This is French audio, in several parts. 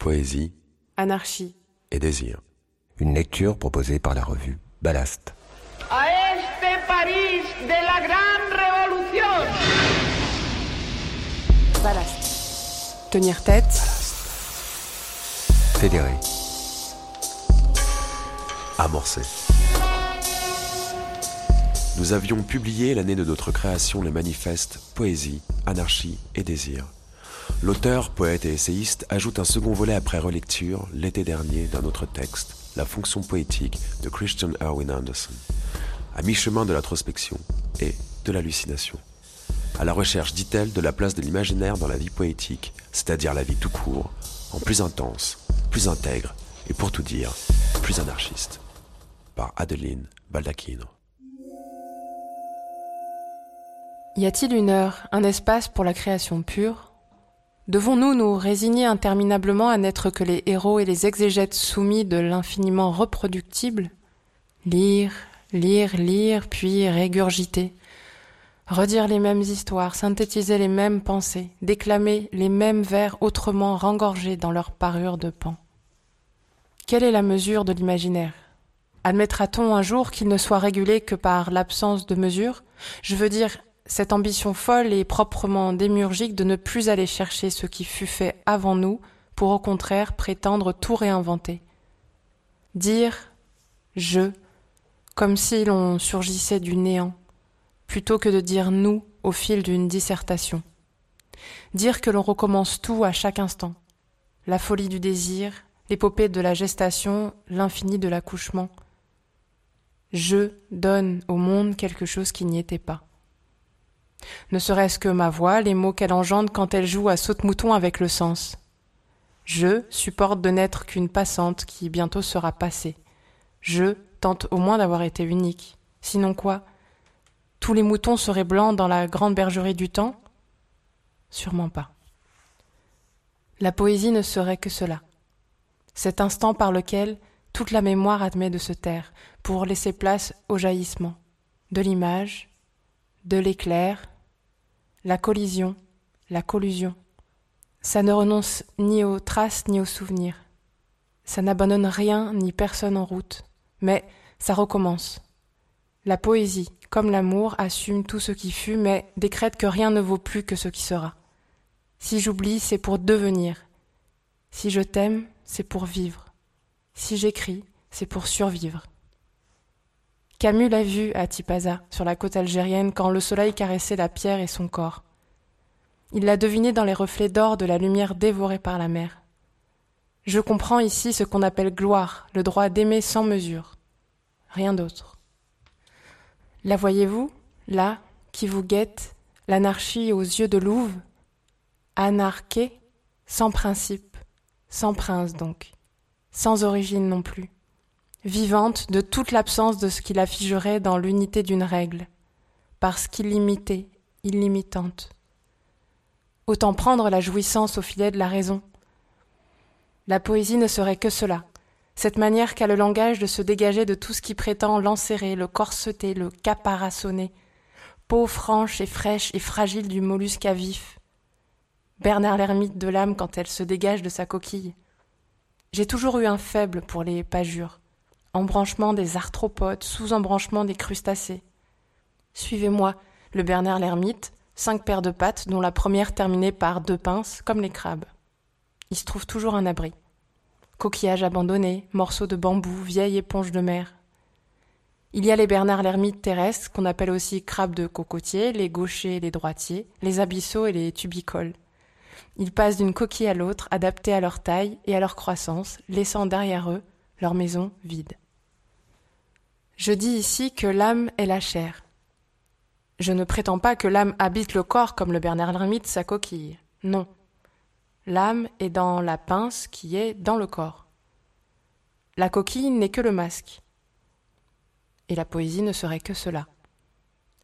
poésie anarchie et désir. Une lecture proposée par la revue Ballast. A este París de la gran revolución. Ballast. Tenir tête. Fédéré. Amorcé. Nous avions publié l'année de notre création le manifeste Poésie, Anarchie et Désir. L'auteur, poète et essayiste ajoute un second volet après relecture, l'été dernier, d'un autre texte, La fonction poétique de Christian Erwin Anderson, à mi-chemin de l'introspection et de l'hallucination. À la recherche, dit-elle, de la place de l'imaginaire dans la vie poétique, c'est-à-dire la vie tout court, en plus intense, plus intègre et pour tout dire, plus anarchiste. Par Adeline Baldacchino. Y a-t-il une heure, un espace pour la création pure? Devons-nous nous résigner interminablement à n'être que les héros et les exégètes soumis de l'infiniment reproductible? Lire, lire, lire, puis régurgiter. Redire les mêmes histoires, synthétiser les mêmes pensées, déclamer les mêmes vers autrement rengorgés dans leur parure de pan. Quelle est la mesure de l'imaginaire? Admettra-t-on un jour qu'il ne soit régulé que par l'absence de mesure? Je veux dire, cette ambition folle et proprement démurgique de ne plus aller chercher ce qui fut fait avant nous, pour au contraire prétendre tout réinventer. Dire je, comme si l'on surgissait du néant, plutôt que de dire nous au fil d'une dissertation. Dire que l'on recommence tout à chaque instant. La folie du désir, l'épopée de la gestation, l'infini de l'accouchement. Je donne au monde quelque chose qui n'y était pas. Ne serait-ce que ma voix, les mots qu'elle engendre quand elle joue à saute-mouton avec le sens. Je supporte de n'être qu'une passante qui bientôt sera passée. Je tente au moins d'avoir été unique. Sinon quoi? Tous les moutons seraient blancs dans la grande bergerie du temps? Sûrement pas. La poésie ne serait que cela. Cet instant par lequel toute la mémoire admet de se taire pour laisser place au jaillissement de l'image, de l'éclair, la collision, la collusion. Ça ne renonce ni aux traces ni aux souvenirs. Ça n'abandonne rien ni personne en route, mais ça recommence. La poésie, comme l'amour, assume tout ce qui fut, mais décrète que rien ne vaut plus que ce qui sera. Si j'oublie, c'est pour devenir. Si je t'aime, c'est pour vivre. Si j'écris, c'est pour survivre. Camus l'a vu à Tipaza, sur la côte algérienne, quand le soleil caressait la pierre et son corps. Il l'a deviné dans les reflets d'or de la lumière dévorée par la mer. Je comprends ici ce qu'on appelle gloire, le droit d'aimer sans mesure. Rien d'autre. La voyez-vous, là, qui vous guette, l'anarchie aux yeux de louve Anarchée, sans principe, sans prince donc, sans origine non plus vivante de toute l'absence de ce qui la figerait dans l'unité d'une règle, parce qu'illimitée, illimitante. Autant prendre la jouissance au filet de la raison. La poésie ne serait que cela, cette manière qu'a le langage de se dégager de tout ce qui prétend l'enserrer, le corseter, le caparaçonner, peau franche et fraîche et fragile du mollusque à vif. Bernard l'ermite de l'âme quand elle se dégage de sa coquille. J'ai toujours eu un faible pour les pagures embranchement des arthropodes, sous-embranchement des crustacés. Suivez-moi, le Bernard l'ermite, cinq paires de pattes, dont la première terminée par deux pinces, comme les crabes. Il se trouve toujours un abri. Coquillages abandonnés, morceaux de bambou, vieille éponge de mer. Il y a les Bernard l'ermite terrestres, qu'on appelle aussi crabes de cocotier, les gauchers et les droitiers, les abyssaux et les tubicoles. Ils passent d'une coquille à l'autre, adaptés à leur taille et à leur croissance, laissant derrière eux leur maison vide. Je dis ici que l'âme est la chair. Je ne prétends pas que l'âme habite le corps comme le Bernard l'ermite sa coquille. Non. L'âme est dans la pince qui est dans le corps. La coquille n'est que le masque. Et la poésie ne serait que cela.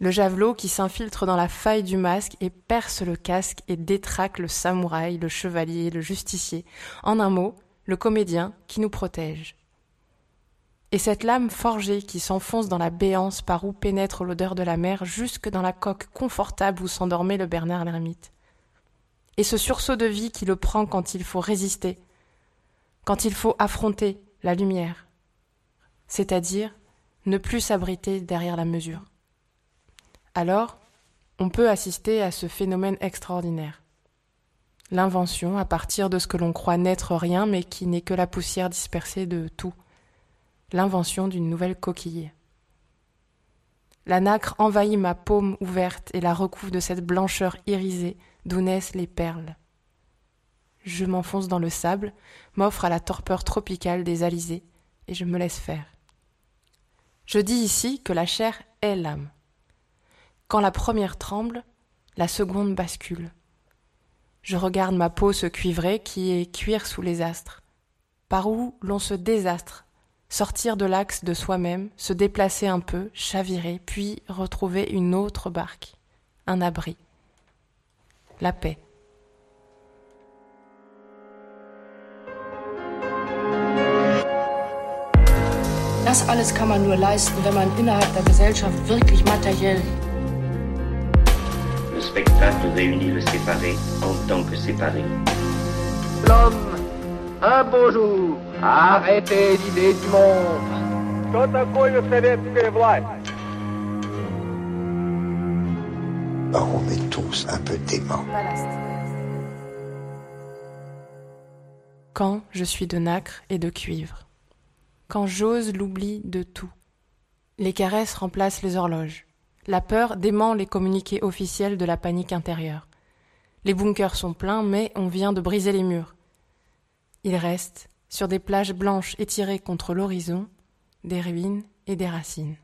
Le javelot qui s'infiltre dans la faille du masque et perce le casque et détraque le samouraï, le chevalier, le justicier. En un mot, le comédien qui nous protège et cette lame forgée qui s'enfonce dans la béance par où pénètre l'odeur de la mer jusque dans la coque confortable où s'endormait le Bernard l'ermite. Et ce sursaut de vie qui le prend quand il faut résister, quand il faut affronter la lumière, c'est-à-dire ne plus s'abriter derrière la mesure. Alors, on peut assister à ce phénomène extraordinaire. L'invention à partir de ce que l'on croit n'être rien mais qui n'est que la poussière dispersée de tout. L'invention d'une nouvelle coquille. La nacre envahit ma paume ouverte et la recouvre de cette blancheur irisée d'où naissent les perles. Je m'enfonce dans le sable, m'offre à la torpeur tropicale des alizés, et je me laisse faire. Je dis ici que la chair est l'âme. Quand la première tremble, la seconde bascule. Je regarde ma peau se cuivrer qui est cuir sous les astres, par où l'on se désastre, sortir de l'axe de soi-même, se déplacer un peu, chavirer, puis retrouver une autre barque, un abri. La paix. Das alles kann man nur leisten, wenn man innerhalb der Gesellschaft wirklich materiell. Le spectacle réunit le séparé en tant que séparé. L'homme, un beau jour, arrêtez l'idée du monde. On est tous un peu déments. Quand je suis de nacre et de cuivre. Quand j'ose l'oubli de tout. Les caresses remplacent les horloges. La peur dément les communiqués officiels de la panique intérieure. Les bunkers sont pleins, mais on vient de briser les murs. Il reste, sur des plages blanches étirées contre l'horizon, des ruines et des racines.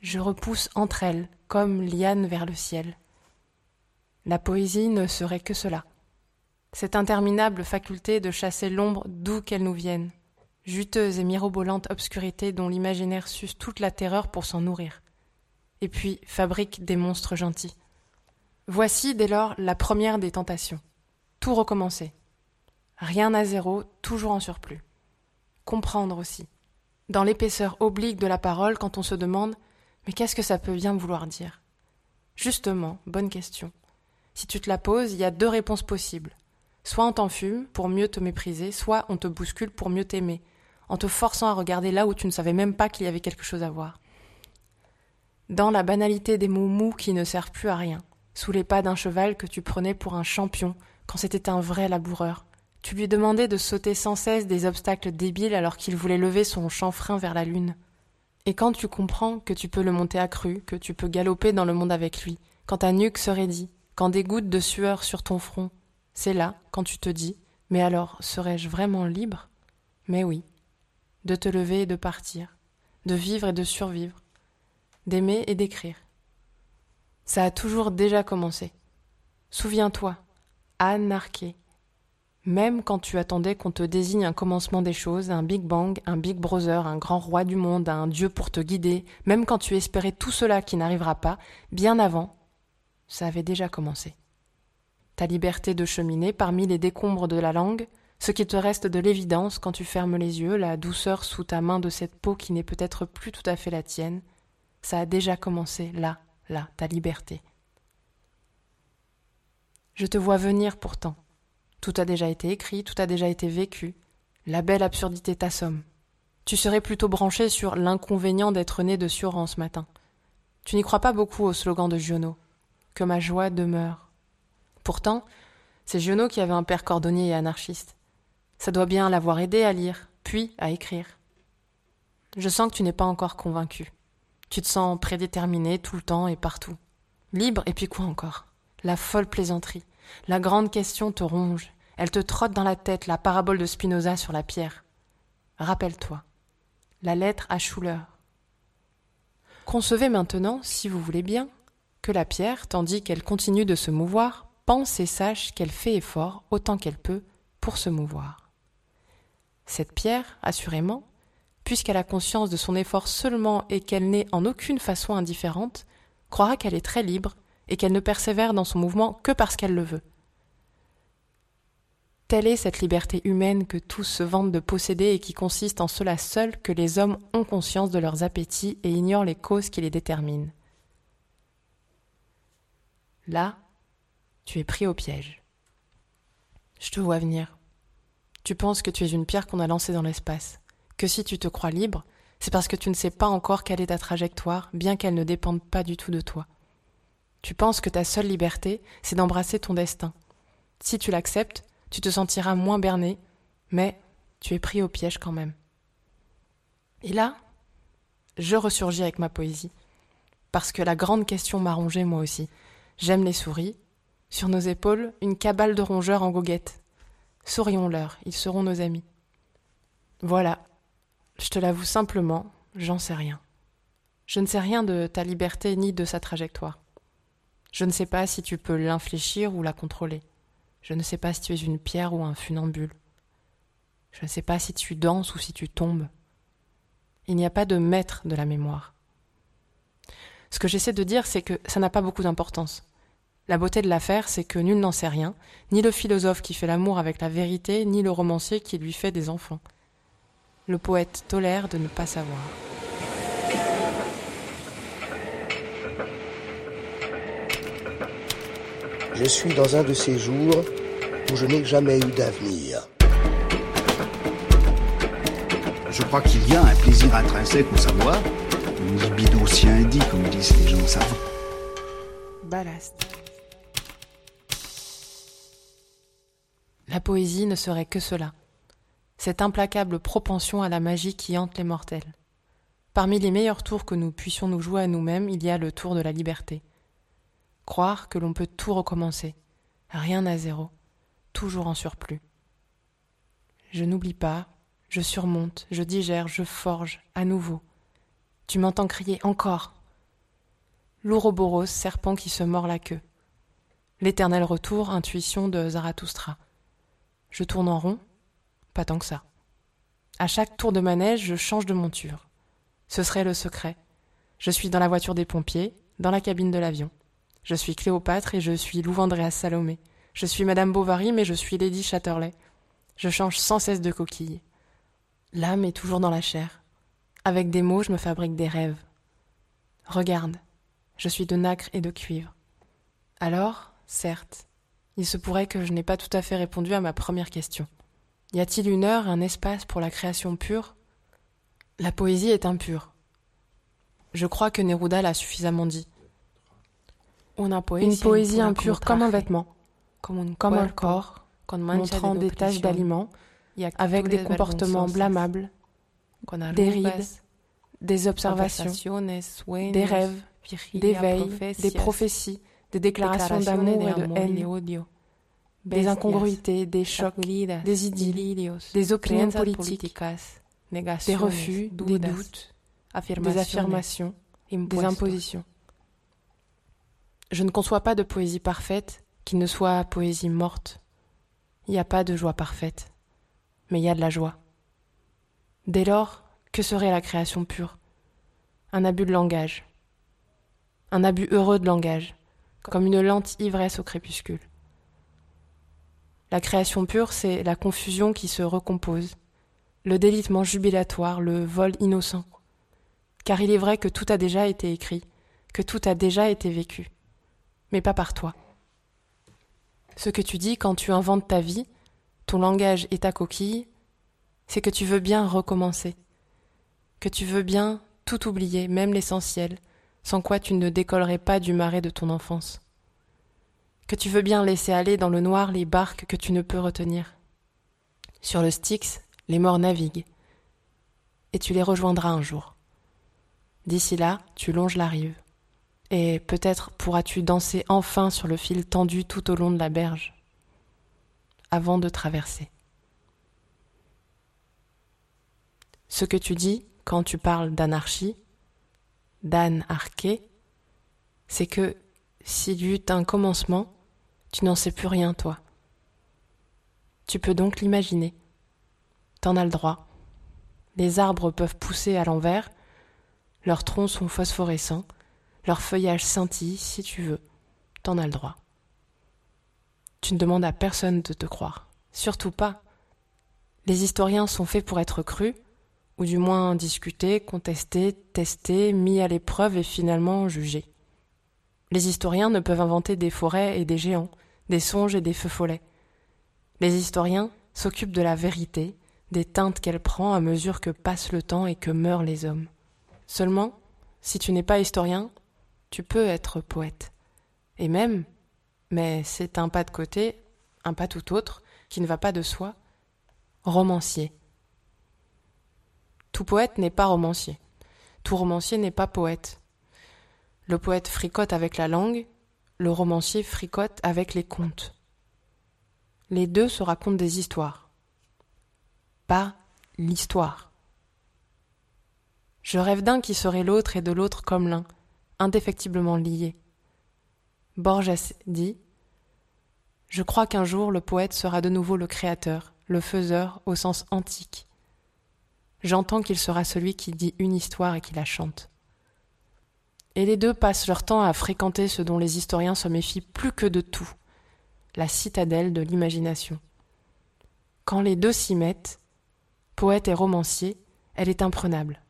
Je repousse entre elles, comme liane vers le ciel. La poésie ne serait que cela. Cette interminable faculté de chasser l'ombre d'où qu'elle nous vienne, juteuse et mirobolante obscurité dont l'imaginaire suce toute la terreur pour s'en nourrir, et puis fabrique des monstres gentils. Voici dès lors la première des tentations. Tout recommencer. Rien à zéro, toujours en surplus. Comprendre aussi. Dans l'épaisseur oblique de la parole, quand on se demande Mais qu'est-ce que ça peut bien vouloir dire? Justement, bonne question. Si tu te la poses, il y a deux réponses possibles. Soit on t'enfume pour mieux te mépriser, soit on te bouscule pour mieux t'aimer, en te forçant à regarder là où tu ne savais même pas qu'il y avait quelque chose à voir. Dans la banalité des mots mous qui ne servent plus à rien, sous les pas d'un cheval que tu prenais pour un champion quand c'était un vrai laboureur, tu lui demandais de sauter sans cesse des obstacles débiles alors qu'il voulait lever son chanfrein vers la lune. Et quand tu comprends que tu peux le monter à cru, que tu peux galoper dans le monde avec lui, quand ta nuque se raidit, quand des gouttes de sueur sur ton front, c'est là quand tu te dis Mais alors, serais-je vraiment libre? Mais oui, de te lever et de partir, de vivre et de survivre, d'aimer et d'écrire. Ça a toujours déjà commencé. Souviens-toi, Anne Narquet. Même quand tu attendais qu'on te désigne un commencement des choses, un Big Bang, un Big Brother, un grand roi du monde, un Dieu pour te guider, même quand tu espérais tout cela qui n'arrivera pas, bien avant, ça avait déjà commencé. Ta liberté de cheminer parmi les décombres de la langue, ce qui te reste de l'évidence quand tu fermes les yeux, la douceur sous ta main de cette peau qui n'est peut-être plus tout à fait la tienne, ça a déjà commencé là, là, ta liberté. Je te vois venir pourtant. Tout a déjà été écrit, tout a déjà été vécu. La belle absurdité t'assomme. Tu serais plutôt branché sur l'inconvénient d'être né de Suran ce matin. Tu n'y crois pas beaucoup au slogan de Giono, que ma joie demeure. Pourtant, c'est Giono qui avait un père cordonnier et anarchiste. Ça doit bien l'avoir aidé à lire, puis à écrire. Je sens que tu n'es pas encore convaincu. Tu te sens prédéterminé tout le temps et partout. Libre et puis quoi encore? La folle plaisanterie. La grande question te ronge. Elle te trotte dans la tête la parabole de Spinoza sur la pierre. Rappelle-toi. La lettre à Schuller. Concevez maintenant, si vous voulez bien, que la pierre, tandis qu'elle continue de se mouvoir, pense et sache qu'elle fait effort autant qu'elle peut pour se mouvoir. Cette pierre, assurément, puisqu'elle a conscience de son effort seulement et qu'elle n'est en aucune façon indifférente, croira qu'elle est très libre et qu'elle ne persévère dans son mouvement que parce qu'elle le veut. Telle est cette liberté humaine que tous se vantent de posséder et qui consiste en cela seul que les hommes ont conscience de leurs appétits et ignorent les causes qui les déterminent. Là, tu es pris au piège. Je te vois venir. Tu penses que tu es une pierre qu'on a lancée dans l'espace, que si tu te crois libre, c'est parce que tu ne sais pas encore quelle est ta trajectoire, bien qu'elle ne dépende pas du tout de toi. Tu penses que ta seule liberté, c'est d'embrasser ton destin. Si tu l'acceptes, tu te sentiras moins berné, mais tu es pris au piège quand même. Et là, je ressurgis avec ma poésie, parce que la grande question m'a rongé moi aussi. J'aime les souris. Sur nos épaules, une cabale de rongeurs en goguette. Sourions-leur, ils seront nos amis. Voilà, je te l'avoue simplement, j'en sais rien. Je ne sais rien de ta liberté ni de sa trajectoire. Je ne sais pas si tu peux l'infléchir ou la contrôler. Je ne sais pas si tu es une pierre ou un funambule. Je ne sais pas si tu danses ou si tu tombes. Il n'y a pas de maître de la mémoire. Ce que j'essaie de dire, c'est que ça n'a pas beaucoup d'importance. La beauté de l'affaire, c'est que nul n'en sait rien, ni le philosophe qui fait l'amour avec la vérité, ni le romancier qui lui fait des enfants. Le poète tolère de ne pas savoir. Je suis dans un de ces jours où je n'ai jamais eu d'avenir. Je crois qu'il y a un plaisir intrinsèque au savoir, une libido comme disent les gens savants. Ballast. La poésie ne serait que cela, cette implacable propension à la magie qui hante les mortels. Parmi les meilleurs tours que nous puissions nous jouer à nous-mêmes, il y a le tour de la liberté. Croire que l'on peut tout recommencer, rien à zéro, toujours en surplus. Je n'oublie pas, je surmonte, je digère, je forge, à nouveau. Tu m'entends crier encore. L'ouroboros, serpent qui se mord la queue. L'éternel retour, intuition de Zarathustra. Je tourne en rond, pas tant que ça. À chaque tour de manège, je change de monture. Ce serait le secret. Je suis dans la voiture des pompiers, dans la cabine de l'avion. Je suis Cléopâtre et je suis Louvandréa Salomé. Je suis Madame Bovary, mais je suis Lady Chatterley. Je change sans cesse de coquille. L'âme est toujours dans la chair. Avec des mots, je me fabrique des rêves. Regarde, je suis de nacre et de cuivre. Alors, certes, il se pourrait que je n'ai pas tout à fait répondu à ma première question. Y a-t-il une heure, un espace pour la création pure? La poésie est impure. Je crois que Neruda l'a suffisamment dit. Une poésie impure comme un vêtement, comme un corps, montrant des taches d'aliments, avec des comportements blâmables, des rides, des observations, des rêves, des veilles, des prophéties, des déclarations d'amour et de haine, des incongruités, des chocs, des idylles, des opinions politiques, des refus, des doutes, des affirmations, des impositions. Je ne conçois pas de poésie parfaite qui ne soit poésie morte. Il n'y a pas de joie parfaite mais il y a de la joie. Dès lors, que serait la création pure? Un abus de langage. Un abus heureux de langage, comme une lente ivresse au crépuscule. La création pure, c'est la confusion qui se recompose, le délitement jubilatoire, le vol innocent. Car il est vrai que tout a déjà été écrit, que tout a déjà été vécu, mais pas par toi. Ce que tu dis quand tu inventes ta vie, ton langage est ta coquille, c'est que tu veux bien recommencer, que tu veux bien tout oublier, même l'essentiel, sans quoi tu ne décollerais pas du marais de ton enfance, que tu veux bien laisser aller dans le noir les barques que tu ne peux retenir. Sur le Styx, les morts naviguent, et tu les rejoindras un jour. D'ici là, tu longes la rive, et peut-être pourras-tu danser enfin sur le fil tendu tout au long de la berge avant de traverser. Ce que tu dis quand tu parles d'anarchie, d'anarché, c'est que s'il y eut un commencement, tu n'en sais plus rien, toi. Tu peux donc l'imaginer. T'en as le droit. Les arbres peuvent pousser à l'envers, leurs troncs sont phosphorescents, leur feuillage scintille si tu veux. T'en as le droit. Tu ne demandes à personne de te croire. Surtout pas. Les historiens sont faits pour être crus, ou du moins discutés, contestés, testés, mis à l'épreuve et finalement jugés. Les historiens ne peuvent inventer des forêts et des géants, des songes et des feux follets. Les historiens, s'occupe de la vérité, des teintes qu'elle prend à mesure que passe le temps et que meurent les hommes. Seulement, si tu n'es pas historien, tu peux être poète. Et même, mais c'est un pas de côté, un pas tout autre, qui ne va pas de soi, romancier. Tout poète n'est pas romancier. Tout romancier n'est pas poète. Le poète fricote avec la langue, le romancier fricote avec les contes. Les deux se racontent des histoires. Pas l'histoire. Je rêve d'un qui serait l'autre et de l'autre comme l'un, indéfectiblement liés. Borges dit Je crois qu'un jour le poète sera de nouveau le créateur, le faiseur au sens antique. J'entends qu'il sera celui qui dit une histoire et qui la chante. Et les deux passent leur temps à fréquenter ce dont les historiens se méfient plus que de tout, la citadelle de l'imagination. Quand les deux s'y mettent, poète et romancier, elle est imprenable.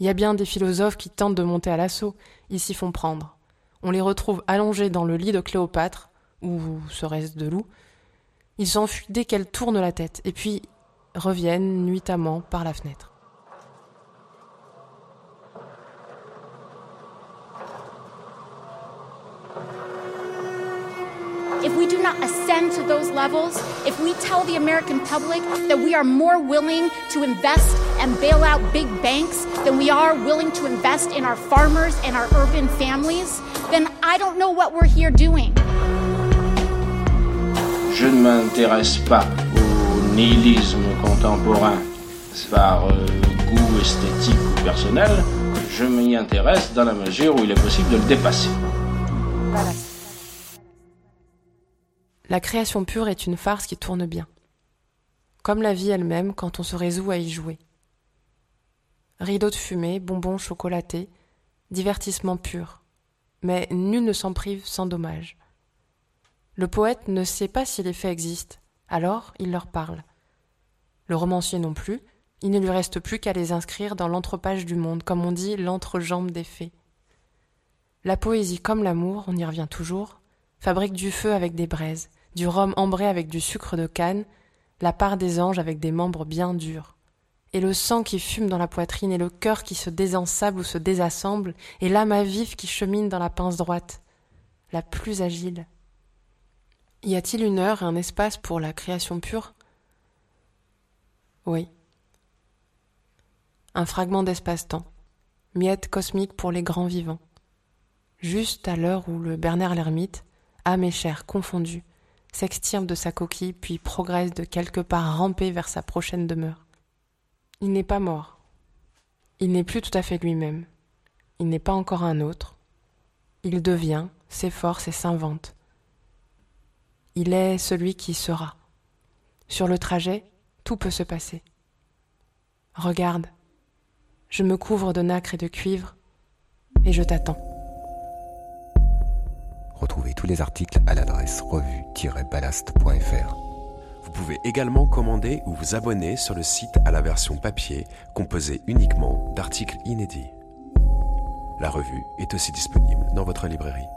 Il y a bien des philosophes qui tentent de monter à l'assaut, ils s'y font prendre. On les retrouve allongés dans le lit de Cléopâtre, ou serait-ce de loup. Ils s'enfuient dès qu'elle tourne la tête, et puis reviennent nuitamment par la fenêtre. if we do not ascend to those levels, if we tell the American public that we are more willing to invest and bail out big banks than we are willing to invest in our farmers and our urban families, then I don't know what we're here doing. Je ne m'intéresse pas au nihilisme contemporain par euh, goût esthétique ou personnel. Je m'y intéresse dans la mesure où il est possible de le dépasser. Voilà. La création pure est une farce qui tourne bien, comme la vie elle-même quand on se résout à y jouer. Rideaux de fumée, bonbons chocolatés, divertissement pur, mais nul ne s'en prive sans dommage. Le poète ne sait pas si les faits existent, alors il leur parle. Le romancier non plus, il ne lui reste plus qu'à les inscrire dans l'entrepage du monde, comme on dit l'entrejambe des faits. La poésie comme l'amour, on y revient toujours, fabrique du feu avec des braises, du rhum ambré avec du sucre de canne, la part des anges avec des membres bien durs, et le sang qui fume dans la poitrine, et le cœur qui se désensable ou se désassemble, et l'âme à vif qui chemine dans la pince droite, la plus agile. Y a-t-il une heure, un espace pour la création pure? Oui. Un fragment d'espace-temps, miette cosmique pour les grands vivants. Juste à l'heure où le Bernard l'ermite, âme et chair confondues, s'extirpe de sa coquille, puis progresse de quelque part ramper vers sa prochaine demeure. Il n'est pas mort. Il n'est plus tout à fait lui-même. Il n'est pas encore un autre. Il devient, s'efforce et s'invente. Il est celui qui sera. Sur le trajet, tout peut se passer. Regarde, je me couvre de nacre et de cuivre, et je t'attends. Retrouvez tous les articles à l'adresse revue-ballast.fr. Vous pouvez également commander ou vous abonner sur le site à la version papier composée uniquement d'articles inédits. La revue est aussi disponible dans votre librairie.